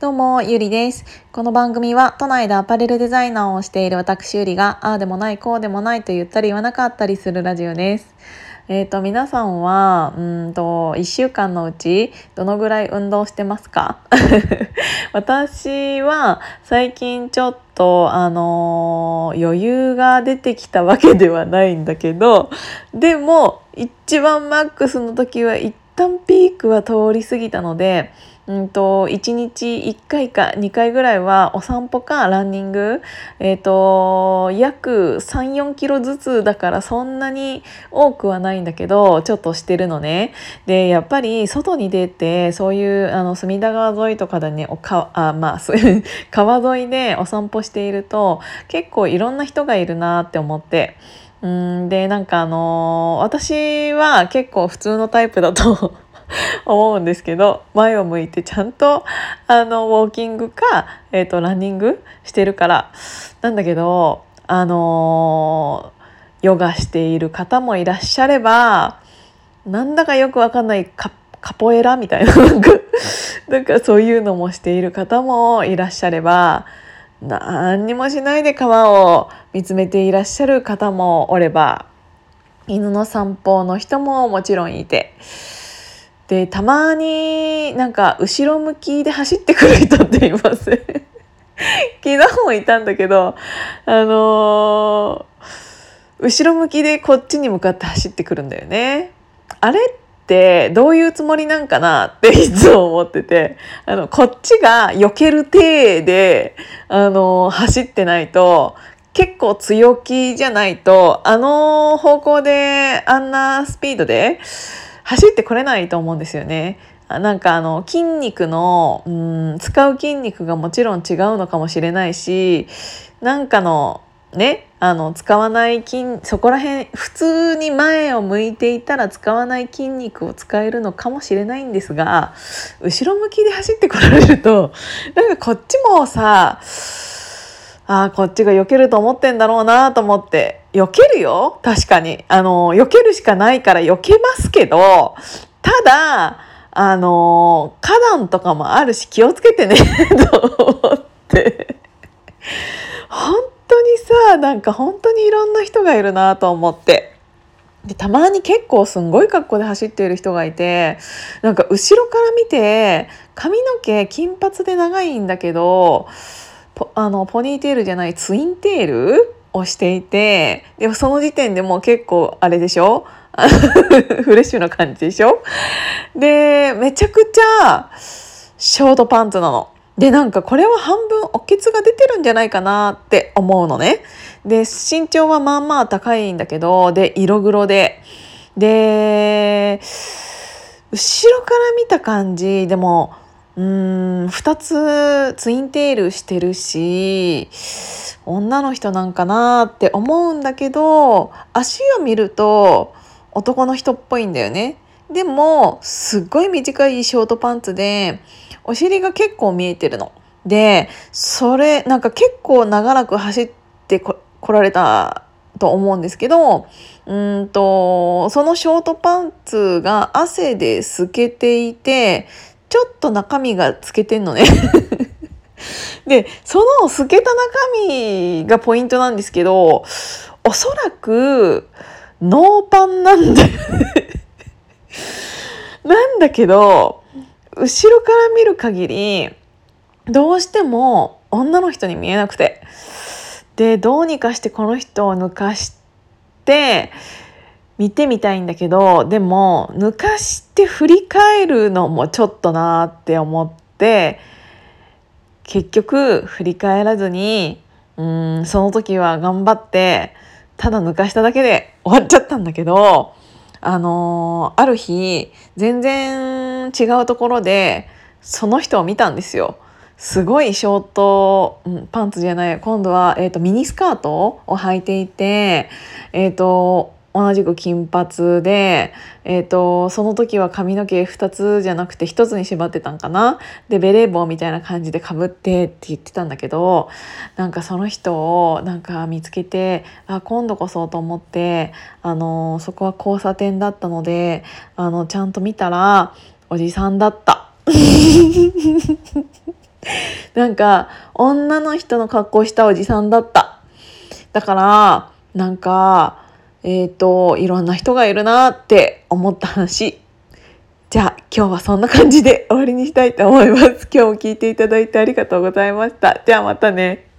どうも、ゆりです。この番組は都内でアパレルデザイナーをしている私ゆりが、ああでもない、こうでもないと言ったり言わなかったりするラジオです。えっ、ー、と、皆さんは、うんと、1週間のうち、どのぐらい運動してますか？私は、最近ちょっと、あのー、余裕が出てきたわけではないんだけど、でも、一番マックスの時は、一旦ピークは通り過ぎたので、うんと、1日1回か2回ぐらいはお散歩かランニング、えーと、約34キロずつだからそんなに多くはないんだけどちょっとしてるのね。でやっぱり外に出てそういうあの隅田川沿いとかでねおかあ、まあ、川沿いでお散歩していると結構いろんな人がいるなって思って。うんでなんかあのー、私は結構普通のタイプだと 思うんですけど前を向いてちゃんとあのウォーキングか、えーと、ランニングしてるからなんだけどあのー、ヨガしている方もいらっしゃればなんだかよくわかんないカカポエラみたいななんかそういうのもしている方もいらっしゃれば何にもしないで川を見つめていらっしゃる方もおれば犬の散歩の人ももちろんいてでたまになんか後ろ向きで走ってくる人っています 昨日もいたんだけどあのー、後ろ向きでこっちに向かって走ってくるんだよね。あれってどういうつもりなんかなっていつも思っててあのこっちが避ける体で、あのー、走ってないと結構強気じゃないとあの方向であんなスピードで走ってこれないと思うんですよね。なんかあの筋肉のうん使う筋肉がもちろん違うのかもしれないしなんかのねあの使わない筋そこら辺普通に前を向いていたら使わない筋肉を使えるのかもしれないんですが後ろ向きで走ってこられるとなんかこっちもさああこっちが避けると思ってんだろうなと思って。避けるよ？確かに。あの避けるしかないから避けますけどただあの花壇とかもあるし気をつけてね と思って。本当にさなんか本当にいろんな人がいるなと思って。でたまに結構すんごい格好で走っている人がいてなんか後ろから見て髪の毛金髪で長いんだけどあのポニーテールじゃないツインテールをしていてでもその時点でもう結構あれでしょ？フレッシュな感じでしょ？でめちゃくちゃショートパンツなの。でなんかこれは半分おけつが出てるんじゃないかなって思うのね。で身長はまあまあ高いんだけどで色黒でで後ろから見た感じでもうん2つツインテールしてるし女の人なんかなって思うんだけど足を見ると男の人っぽいんだよね。でもすっごい短いショートパンツでお尻が結構見えてるの。でそれなんか結構長らく走ってこられたと思うんですけどうんとそのショートパンツが汗で透けていてちょっと中身がつけてんのね。でその透けた中身がポイントなんですけどおそらくノーパンなんだよ なんだけど後ろから見る限りどうしても女の人に見えなくて。でどうにかしてこの人を抜かして見てみたいんだけどでも抜かして振り返るのもちょっとなって思って結局振り返らずにうんその時は頑張ってただ抜かしただけで 終わっちゃったんだけどあのー、ある日全然違うところでその人を見たんですよ。すごいショート、パンツじゃない今度は、えーと、ミニスカートを履いていて、えーと同じく金髪で、えーと、その時は髪の毛2つじゃなくて1つに縛ってたんかなでベレー帽みたいな感じでかぶってって言ってたんだけどなんかその人をなんか見つけてあ今度こそと思ってあのそこは交差点だったのであのちゃんと見たらおじさんだった。なんか女の人の格好したおじさんだっただからなんかえっ、ー、といろんな人がいるなって思った話。じゃあ今日はそんな感じで終わりにしたいと思います。今日も聞いていただいてありがとうございました。じゃあまたね。